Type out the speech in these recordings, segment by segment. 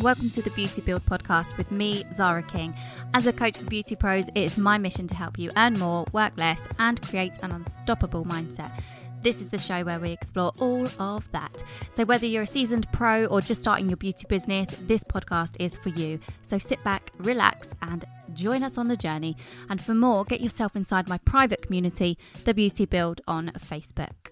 Welcome to the Beauty Build podcast with me, Zaara King. As a coach for beauty pros, it is my mission to help you earn more, work less, and create an unstoppable mindset. This is the show where we explore all of that. So, whether you're a seasoned pro or just starting your beauty business, this podcast is for you. So, sit back, relax, and join us on the journey. And for more, get yourself inside my private community, The Beauty Build, on Facebook.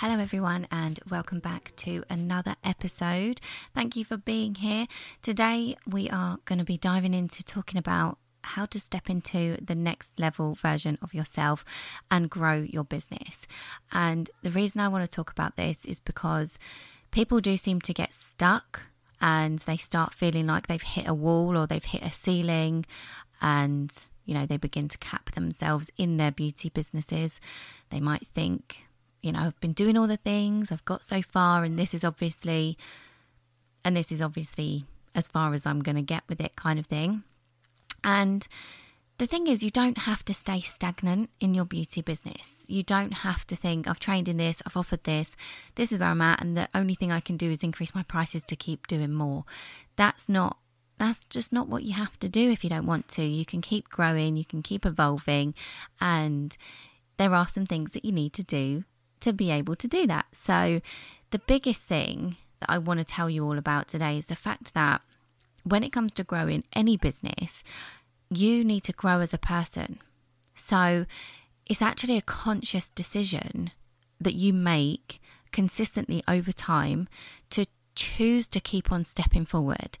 Hello, everyone, and welcome back to another episode. Thank you for being here. Today, we are going to be diving into talking about how to step into the next level version of yourself and grow your business. And the reason I want to talk about this is because people do seem to get stuck and they start feeling like they've hit a wall or they've hit a ceiling and you know they begin to cap themselves in their beauty businesses they might think you know, I've been doing all the things, I've got so far, and this is obviously, and this is obviously as far as I'm going to get with it, kind of thing. And the thing is, you don't have to stay stagnant in your beauty business. You don't have to think, I've trained in this, I've offered this, this is where I'm at, and the only thing I can do is increase my prices to keep doing more. That's not that's just not what you have to do if you don't want to. You can keep growing, you can keep evolving, and there are some things that you need to do to be able to do that. So, the biggest thing that I want to tell you all about today is the fact that when it comes to growing any business, you need to grow as a person. So, it's actually a conscious decision that you make consistently over time to choose to keep on stepping forward.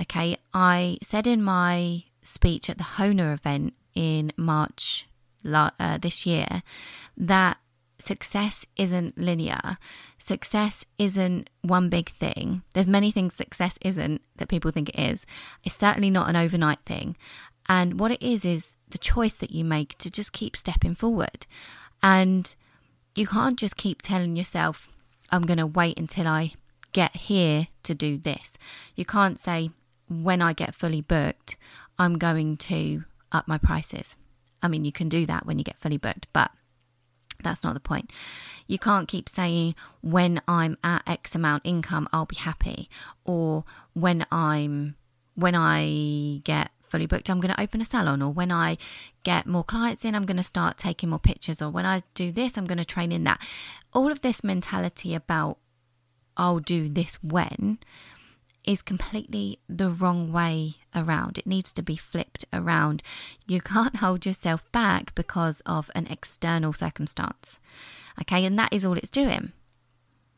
Okay, I said in my speech at the Hona event in March uh, this year that success isn't linear. Success isn't one big thing. There's many things success isn't that people think it is. It's certainly not an overnight thing. And what it is is the choice that you make to just keep stepping forward. And you can't just keep telling yourself, I'm going to wait until I get here to do this. You can't say, when I get fully booked, I'm going to up my prices. I mean, you can do that when you get fully booked, but that's not the point. You can't keep saying, when I'm at X amount income, I'll be happy. Or when I'm, when I get fully booked, I'm going to open a salon. Or when I get more clients in, I'm going to start taking more pictures. Or when I do this, I'm going to train in that. All of this mentality about, I'll do this when is completely the wrong way around. It needs to be flipped around. You can't hold yourself back because of an external circumstance. Okay, and that is all it's doing.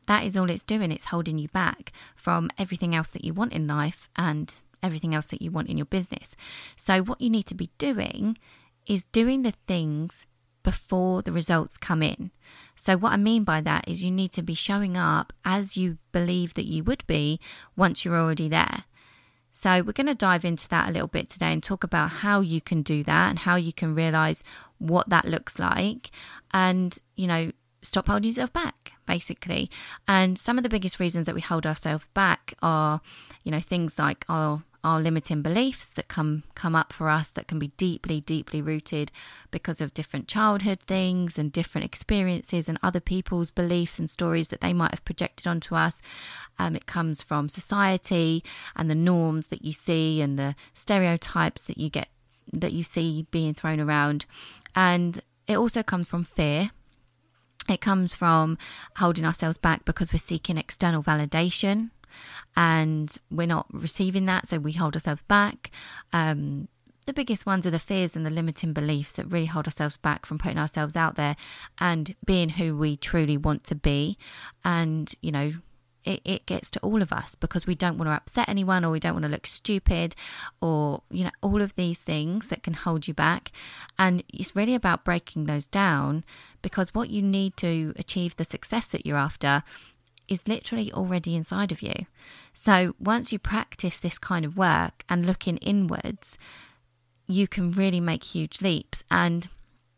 That is all it's doing. It's holding you back from everything else that you want in life and everything else that you want in your business. So, what you need to be doing is doing the things before the results come in. So, what I mean by that is you need to be showing up as you believe that you would be once you're already there. So, we're going to dive into that a little bit today and talk about how you can do that and how you can realize what that looks like and, you know, stop holding yourself back, basically. And some of the biggest reasons that we hold ourselves back are, you know, things like, oh, our limiting beliefs that come come up for us that can be deeply deeply rooted because of different childhood things and different experiences and other people's beliefs and stories that they might have projected onto us. Um, it comes from society and the norms that you see and the stereotypes that you get that you see being thrown around. And it also comes from fear. It comes from holding ourselves back because we're seeking external validation and we're not receiving that, so we hold ourselves back. Um, the biggest ones are the fears and the limiting beliefs that really hold ourselves back from putting ourselves out there and being who we truly want to be. And, you know, it, it gets to all of us because we don't want to upset anyone or we don't want to look stupid or, you know, all of these things that can hold you back. And it's really about breaking those down because what you need to achieve the success that you're after is literally already inside of you. So once you practice this kind of work and looking inwards, you can really make huge leaps. And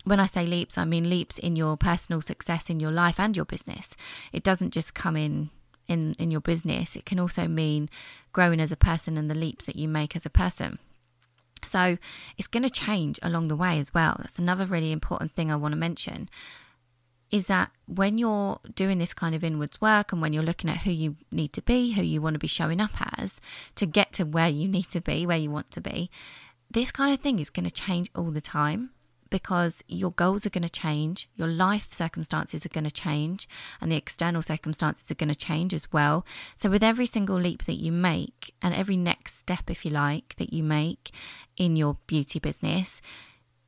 when I say leaps, I mean leaps in your personal success in your life and your business. It doesn't just come in in in your business. It can also mean growing as a person and the leaps that you make as a person. So it's going to change along the way as well. That's another really important thing I want to mention is that when you're doing this kind of inwards work and when you're looking at who you need to be, who you want to be showing up as to get to where you need to be, where you want to be, this kind of thing is going to change all the time because your goals are going to change, your life circumstances are going to change, and the external circumstances are going to change as well. So, with every single leap that you make, and every next step, if you like, that you make in your beauty business,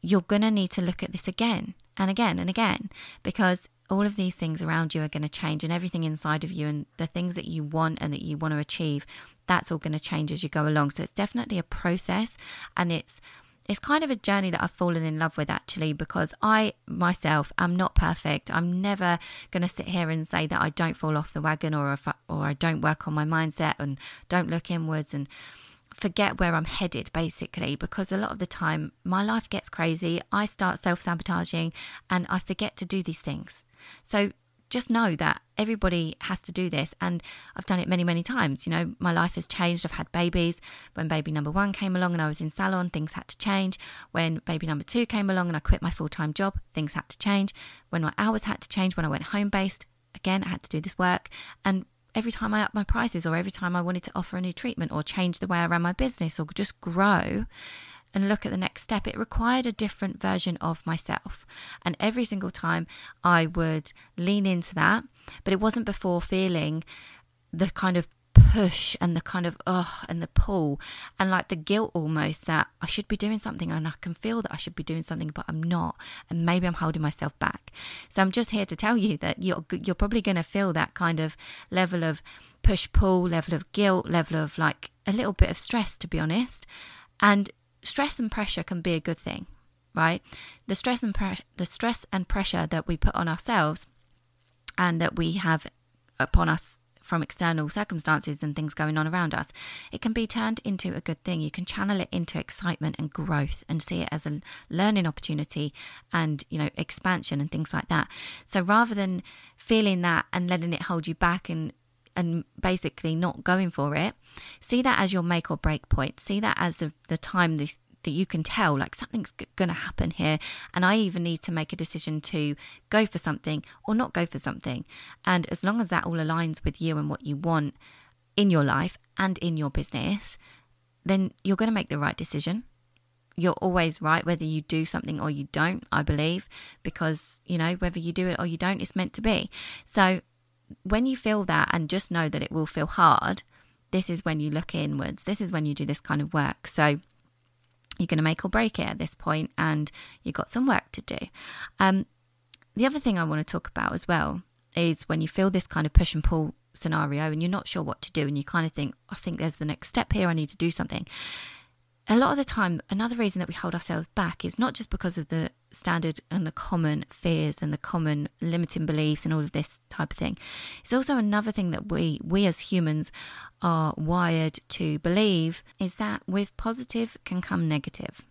you're going to need to look at this again and again and again because all of these things around you are going to change and everything inside of you and the things that you want and that you want to achieve that's all going to change as you go along so it's definitely a process and it's it's kind of a journey that I've fallen in love with actually because I myself am not perfect. I'm never going to sit here and say that I don't fall off the wagon or if I, or I don't work on my mindset and don't look inwards and forget where I'm headed basically because a lot of the time my life gets crazy. I start self sabotaging and I forget to do these things. So just know that everybody has to do this and I've done it many many times. You know my life has changed. I've had babies. When baby number 1 came along and I was in salon things had to change. When baby number 2 came along and I quit my full-time job things had to change. When my hours had to change when I went home based again I had to do this work. And every time I up my prices or every time I wanted to offer a new treatment or change the way I ran my business or just grow and look at the next step, it required a different version of myself. And every single time I would lean into that, but it wasn't before feeling the kind of push and the kind of oh and the pull and like the guilt almost that I should be doing something and I can feel that I should be doing something but I'm not and maybe I'm holding myself back. So I'm just here to tell you that you're you're probably going to feel that kind of level of push pull, level of guilt, level of like a little bit of stress to be honest. And stress and pressure can be a good thing, right? The stress and pressure the stress and pressure that we put on ourselves and that we have upon us from external circumstances and things going on around us, it can be turned into a good thing. You can channel it into excitement and growth and see it as a learning opportunity and, you know, expansion and things like that. So rather than feeling that and letting it hold you back and and basically not going for it, see that as your make or break point. See that as the, the time the, that you can tell like something's g- going to happen here and i even need to make a decision to go for something or not go for something. And as long as that all aligns with you and what you want in your life and in your business then you're going to make the right decision. You're always right whether you do something or you don't i believe because you know whether you do it or you don't it's meant to be. So when you feel that and just know that it will feel hard this is when you look inwards. This is when you do this kind of work. So you're going to make or break it at this point and you've got some work to do. Um, the other thing I want to talk about as well is when you feel this kind of push and pull scenario and you're not sure what to do and you kind of think, I think there's the next step here, I need to do something a lot of the time, another reason that we hold ourselves back is not just because of the standard and the common fears and the common limiting beliefs and all of this type of thing. It's also another thing that we we as humans are wired to believe is that with positive can come negative.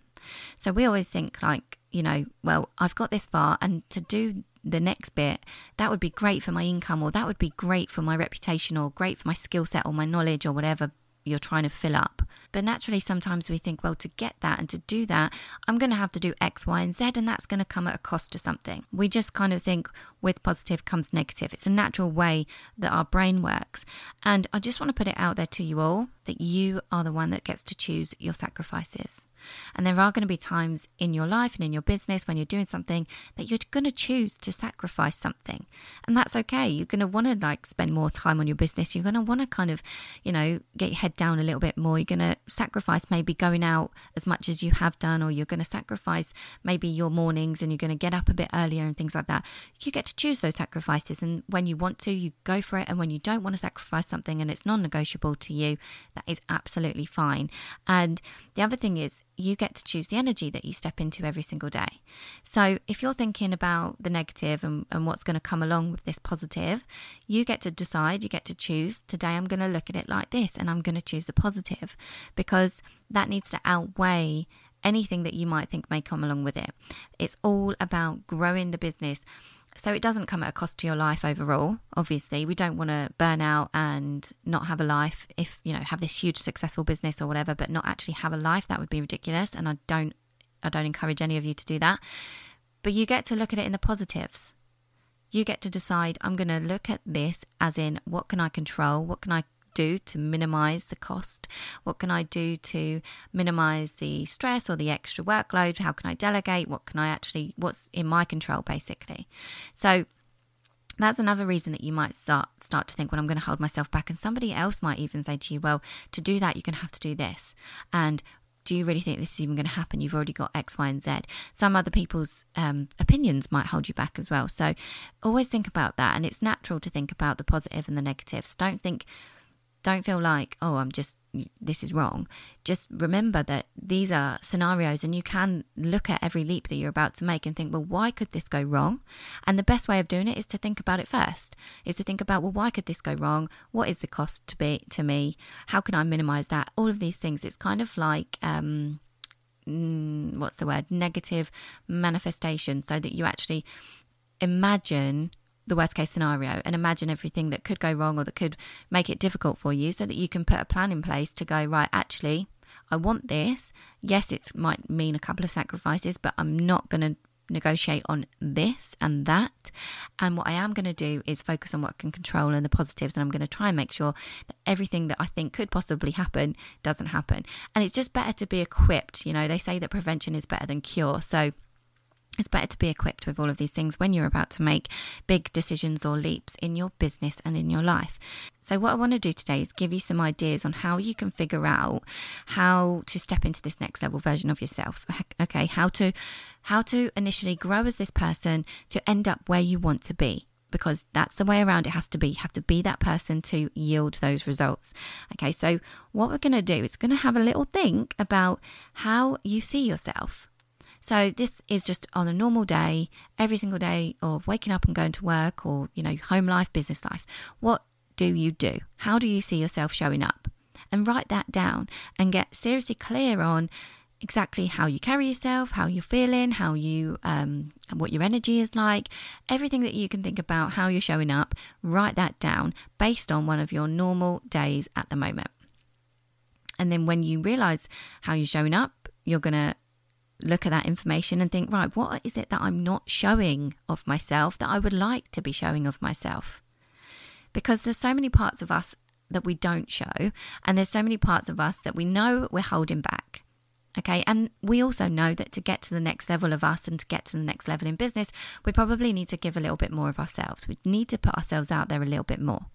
So we always think like, you know, well, I've got this far and to do the next bit, that would be great for my income or that would be great for my reputation or great for my skill set or my knowledge or whatever you're trying to fill up. But naturally, sometimes we think, well, to get that and to do that, I'm going to have to do X, Y, and Z, and that's going to come at a cost to something. We just kind of think with positive comes negative. It's a natural way that our brain works. And I just want to put it out there to you all that you are the one that gets to choose your sacrifices. And there are going to be times in your life and in your business when you're doing something that you're going to choose to sacrifice something. And that's okay. You're going to want to like spend more time on your business. You're going to want to kind of, you know, get your head down a little bit more. You're going to sacrifice maybe going out as much as you have done, or you're going to sacrifice maybe your mornings and you're going to get up a bit earlier and things like that. You get to choose those sacrifices. And when you want to, you go for it. And when you don't want to sacrifice something and it's non negotiable to you, that is absolutely fine. And the other thing is, you get to choose the energy that you step into every single day. So if you're thinking about the negative and, and what's going to come along with this positive, you get to decide, you get to choose. Today I'm going to look at it like this and I'm going to choose the positive because that needs to outweigh anything that you might think may come along with it. It's all about growing the business so it doesn't come at a cost to your life overall. Obviously, we don't want to burn out and not have a life if, you know, have this huge successful business or whatever, but not actually have a life. That would be ridiculous. And I don't, I don't encourage any of you to do that. But you get to look at it in the positives. You get to decide, I'm going to look at this as in what can I control? What can I do to minimize the cost? What can I do to minimize the stress or the extra workload? How can I delegate? What can I actually, what's in my control, basically? So, that's another reason that you might start start to think well i'm going to hold myself back and somebody else might even say to you well to do that you're going to have to do this and do you really think this is even going to happen? You've already got X, Y, and Z. Some other people's um, opinions might hold you back as well. So always think about that. And it's natural to think about the positive and the negatives. Don't think don't feel like, oh, I'm just, this is wrong. Just remember that these are scenarios and you can look at every leap that you're about to make and think, well, why could this go wrong? And the best way of doing it is to think about it first, is to think about, well, why could this go wrong? What is the cost to be to me? How can I minimize that? All of these things. It's kind of like, um, mm, what's the word? Negative manifestation, so that you actually imagine the worst case scenario and imagine everything that could go wrong or that could make it difficult for you so that you can put a plan in place to go, right, actually, I want this. Yes, it might mean a couple of sacrifices, but I'm not going to negotiate on this and that. And what I am going to do is focus on what I can control and the positives. And I'm going to try and make sure that everything that I think could possibly happen doesn't happen. And it's just better to be equipped. You know, they say that prevention is better than cure. So it's better to be equipped with all of these things when you're about to make big decisions or leaps in your business and in your life. So, what I want to do today is give you some ideas on how you can figure out how to step into this next level version of yourself. Okay, how to how to initially grow as this person to end up where you want to be because that's the way around it has to be. You have to be that person to yield those results. Okay, so what we're going to do is going to have a little think about how you see yourself. So this is just on a normal day, every single day of waking up and going to work or, you know, home life, business life. What do you do? How do you see yourself showing up? And write that down and get seriously clear on exactly how you carry yourself, how you're feeling, how you, um, what your energy is like, everything that you can think about, how you're showing up. Write that down based on one of your normal days at the moment. And then when you realize how you're showing up, you're going to look at that information and think, right, what is it that I'm not showing of myself that I would like to be showing of myself? Because there's so many parts of us that we don't show, and there's so many parts of us that we know we're holding back. Okay, and we also know that to get to the next level of us and to get to the next level in business, we probably need to give a little bit more of ourselves. We need to put ourselves out there a little bit more.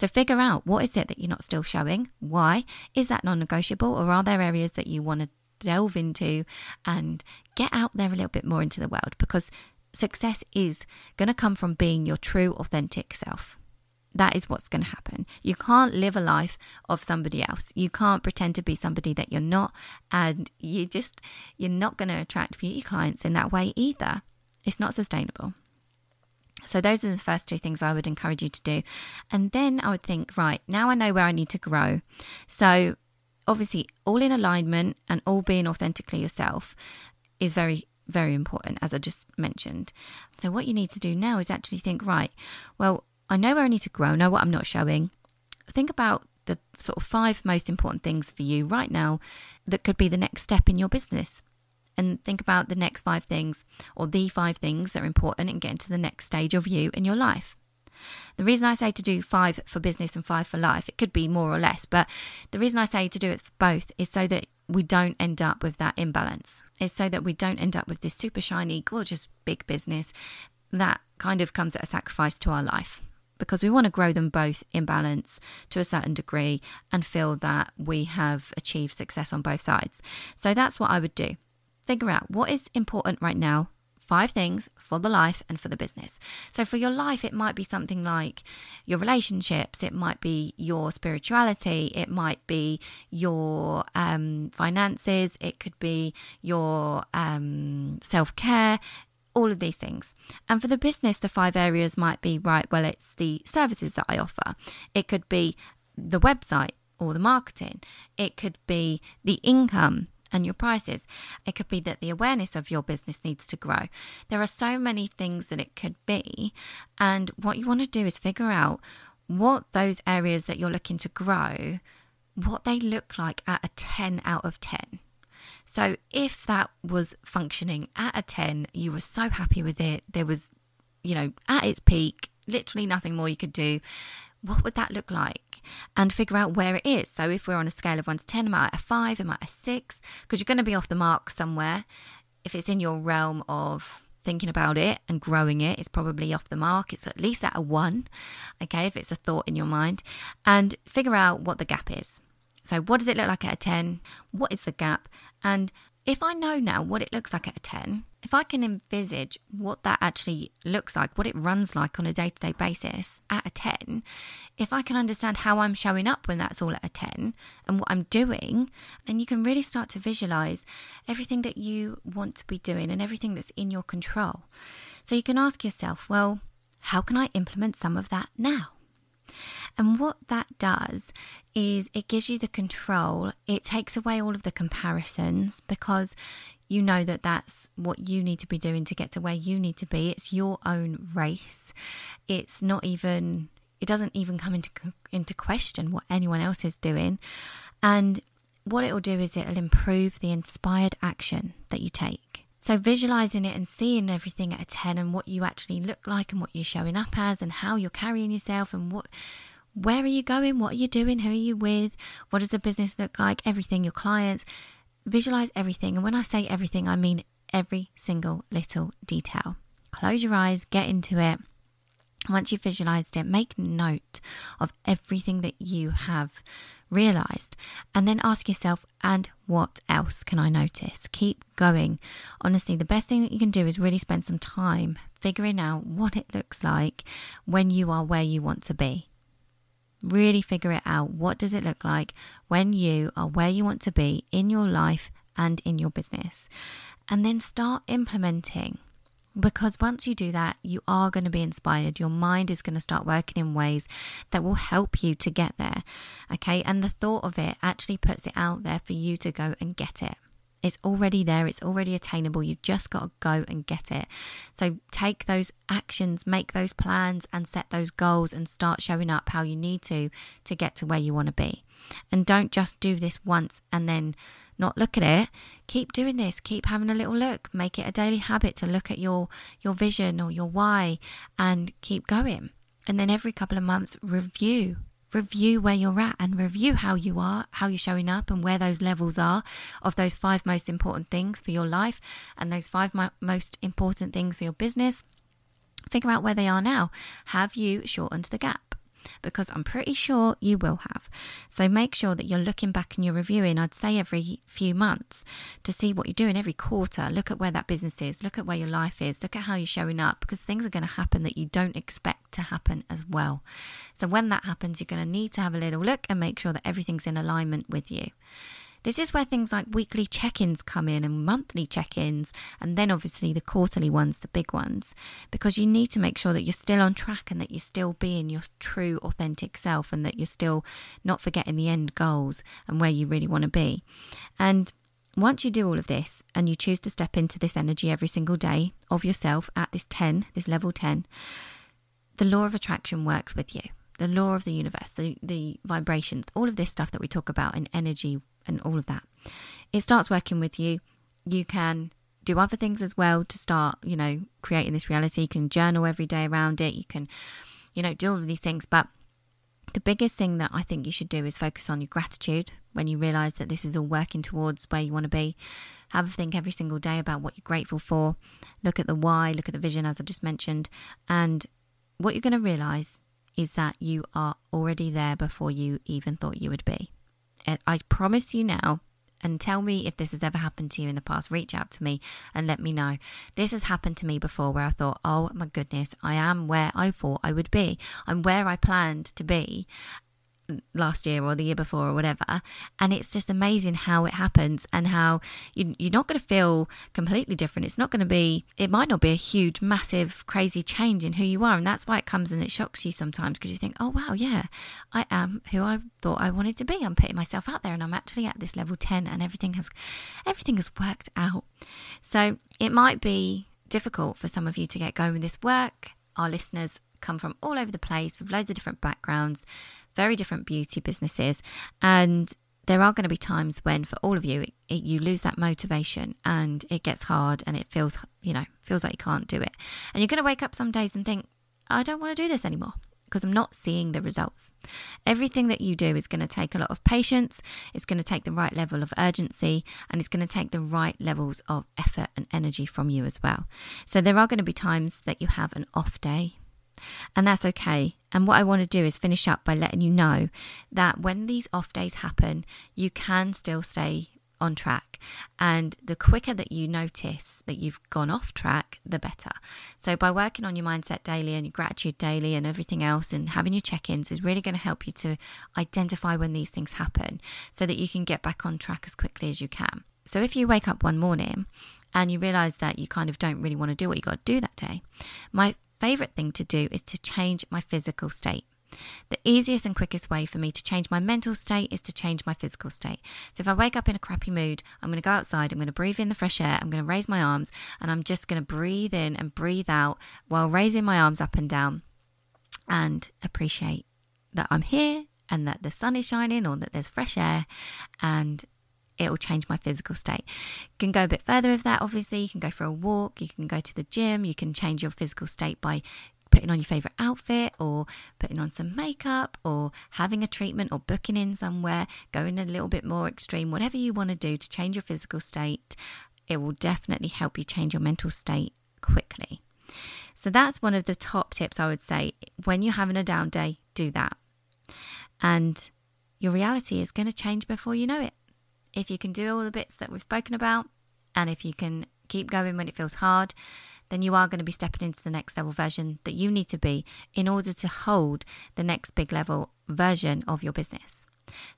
So figure out what is it that you're not still showing? Why? Is that non negotiable? Or are there areas that you want to delve into and get out there a little bit more into the world because success is going to come from being your true, authentic self. That is what's going to happen. You can't live a life of somebody else. You can't pretend to be somebody that you're not. And you just, you're not going to attract beauty clients in that way either. It's not sustainable. So, those are the first two things I would encourage you to do. And then I would think, right, now I know where I need to grow. So, obviously all in alignment and all being authentically yourself is very very important as i just mentioned. So what you need to do now is actually think right well i know where i need to grow know what i'm not showing. Think about the sort of five most important things for you right now that could be the next step in your business. And think about the next five things or the five things that are important and get into the next stage of you in your life the reason I say to do five for business and five for life, it could be more or less, but the reason I say to do it both is so that we don't end up with that imbalance. It's so that we don't end up with this super shiny, gorgeous big business that kind of comes at a sacrifice to our life because we want to grow them both in balance to a certain degree and feel that we have achieved success on both sides. So that's what I would do. Figure out what is important right now five things for the life and for the business. So, for your life, it might be something like your relationships, it might be your spirituality, it might be your um, finances, it could be your um, self care, all of these things. And for the business, the five areas might be right, well, it's the services that I offer, it could be the website or the marketing, it could be the income and your prices. It could be that the awareness of your business needs to grow. There are so many things that it could be. And what you want to do is figure out what those areas that you're looking to grow, what they look like at a 10 out of 10. So if that was functioning at a 10, you were so happy with it, there was you know, at its peak, literally nothing more you could do, what would that look like? And figure out where it is. So if we're on a scale of 1 to 10, am I at a 5? Am I at a 6? Because you're going to be off the mark somewhere. If it's in your realm of thinking about it and growing it, it's probably off the mark. It's at least at a 1, okay, if it's a thought in your mind. And figure out what the gap is. So, what does it look like at a 10? What is the gap? And if I know now what it looks like at a 10, if I can envisage what that actually looks like, what it runs like on a day to day basis at a 10, if I can understand how I'm showing up when that's all at a 10 and what I'm doing, then you can really start to visualize everything that you want to be doing and everything that's in your control. So you can ask yourself, well, how can I implement some of that now? And what that does is it gives you the control. It takes away all of the comparisons because you know that that's what you need to be doing to get to where you need to be. It's your own race. It's not even it doesn't even come into into question what anyone else is doing. And what it will do is it'll improve the inspired action that you take. So, visualizing it and seeing everything at a 10 and what you actually look like and what you're showing up as and how you're carrying yourself and what where are you going? What are you doing? Who are you with? What does the business look like? Everything, your clients. Visualize everything. And when I say everything, I mean every single little detail. Close your eyes, get into it. Once you've visualized it, make note of everything that you have realized and then ask yourself, and what else can I notice? Keep going. Honestly, the best thing that you can do is really spend some time figuring out what it looks like when you are where you want to be. Really figure it out. What does it look like when you are where you want to be in your life and in your business? And then start implementing. Because once you do that, you are going to be inspired. Your mind is going to start working in ways that will help you to get there. Okay. And the thought of it actually puts it out there for you to go and get it. It's already there, it's already attainable. You've just got to go and get it. So take those actions, make those plans, and set those goals and start showing up how you need to to get to where you want to be. And don't just do this once and then not look at it keep doing this keep having a little look make it a daily habit to look at your your vision or your why and keep going and then every couple of months review review where you're at and review how you are, how you're showing up, and where those levels are of those five most important things for your life and those five mo- most important things for your business. Figure out where they are now. Have you shortened the gap? Because I'm pretty sure you will have. So make sure that you're looking back and you're reviewing, I'd say every few months to see what you're doing every quarter. Look at where that business is, look at where your life is, look at how you're showing up because things are going to happen that you don't expect to happen as well. So when that happens, you're going to need to have a little look and make sure that everything's in alignment with you. This is where things like weekly check ins come in and monthly check ins, and then obviously the quarterly ones, the big ones, because you need to make sure that you're still on track and that you're still being your true, authentic self and that you're still not forgetting the end goals and where you really want to be. And once you do all of this and you choose to step into this energy every single day of yourself at this 10, this level 10, the law of attraction works with you. The law of the universe, the, the vibrations, all of this stuff that we talk about in energy and all of that. It starts working with you. You can do other things as well to start, you know, creating this reality. You can journal every day around it. You can, you know, do all of these things. But the biggest thing that I think you should do is focus on your gratitude when you realize that this is all working towards where you want to be. Have a think every single day about what you're grateful for. Look at the why, look at the vision, as I just mentioned. And what you're going to realize is that you are already there before you even thought you would be. Uh, I promise you now, and tell me if this has ever happened to you in the past. Reach out to me and let me know. This has happened to me before where I thought, oh my goodness, I am where I thought I would be. I'm where I planned to be last year or the year before or whatever. And it's just amazing how it happens and how you, you're not going to feel completely different. It's not going to be it might not be a huge massive crazy change in who you are. And that's why it comes and it shocks you sometimes because you think oh wow yeah i am who i thought i wanted to be. I'm putting myself out there and i'm actually at this level 10 and everything has everything has worked out. So it might be difficult for some of you to get going with this work. Our listeners come from all over the place with loads of different backgrounds very different beauty businesses. And there are going to be times when for all of you it, it, you lose that motivation and it gets hard and it feels you know feels like you can't do it and you're going to wake up some days and think i don't want to do this anymore because i'm not seeing the results everything that you do is going to take a lot of patience it's going to take the right level of urgency and it's going to take the right levels of effort and energy from you as well so there are going to be times that you have an off day and that's okay. And what I want to do is finish up by letting you know that when these off days happen, you can still stay on track. And the quicker that you notice that you've gone off track, the better. So, by working on your mindset daily and your gratitude daily and everything else, and having your check ins is really going to help you to identify when these things happen so that you can get back on track as quickly as you can. So, if you wake up one morning and you realize that you kind of don't really want to do what you got to do that day, my favourite thing to do is to change my physical state. The easiest and quickest way for me to change my mental state is to change my physical state. So if I wake up in a crappy mood, I'm going to go outside, I'm going to breathe in the fresh air, I'm going to raise my arms, and I'm just going to breathe in and breathe out while raising my arms up and down and appreciate that I'm here and that the sun is shining or that there's fresh air and it will change my physical state. You can go a bit further with that, obviously. You can go for a walk, you can go to the gym, you can change your physical state by putting on your favorite outfit or putting on some makeup or having a treatment or booking in somewhere, going a little bit more extreme, whatever you want to do to change your physical state. It will definitely help you change your mental state quickly. So that's one of the top tips I would say. When you're having a down day, do that. And your reality is going to change before you know it if you can do all the bits that we've spoken about, and if you can keep going when it feels hard, then you are going to be stepping into the next level version that you need to be in order to hold the next big level version of your business.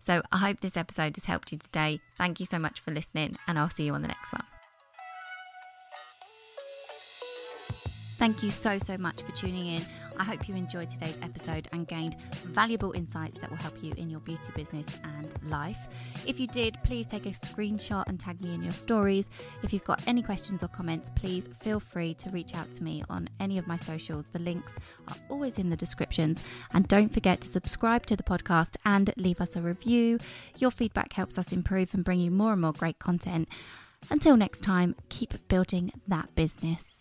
So I hope this episode has helped you today. Thank you so much for listening, and I'll see you on the next one. Thank you so, so much for tuning in. I hope you enjoyed today's episode and gained valuable insights that will help you in your beauty business and life. If you did, please take a screenshot and tag me in your stories. If you've got any questions or comments, please feel free to reach out to me on any of my socials. The links are always in the descriptions. And don't forget to subscribe to the podcast and leave us a review. Your feedback helps us improve and bring you more and more great content. Until next time, keep building that business.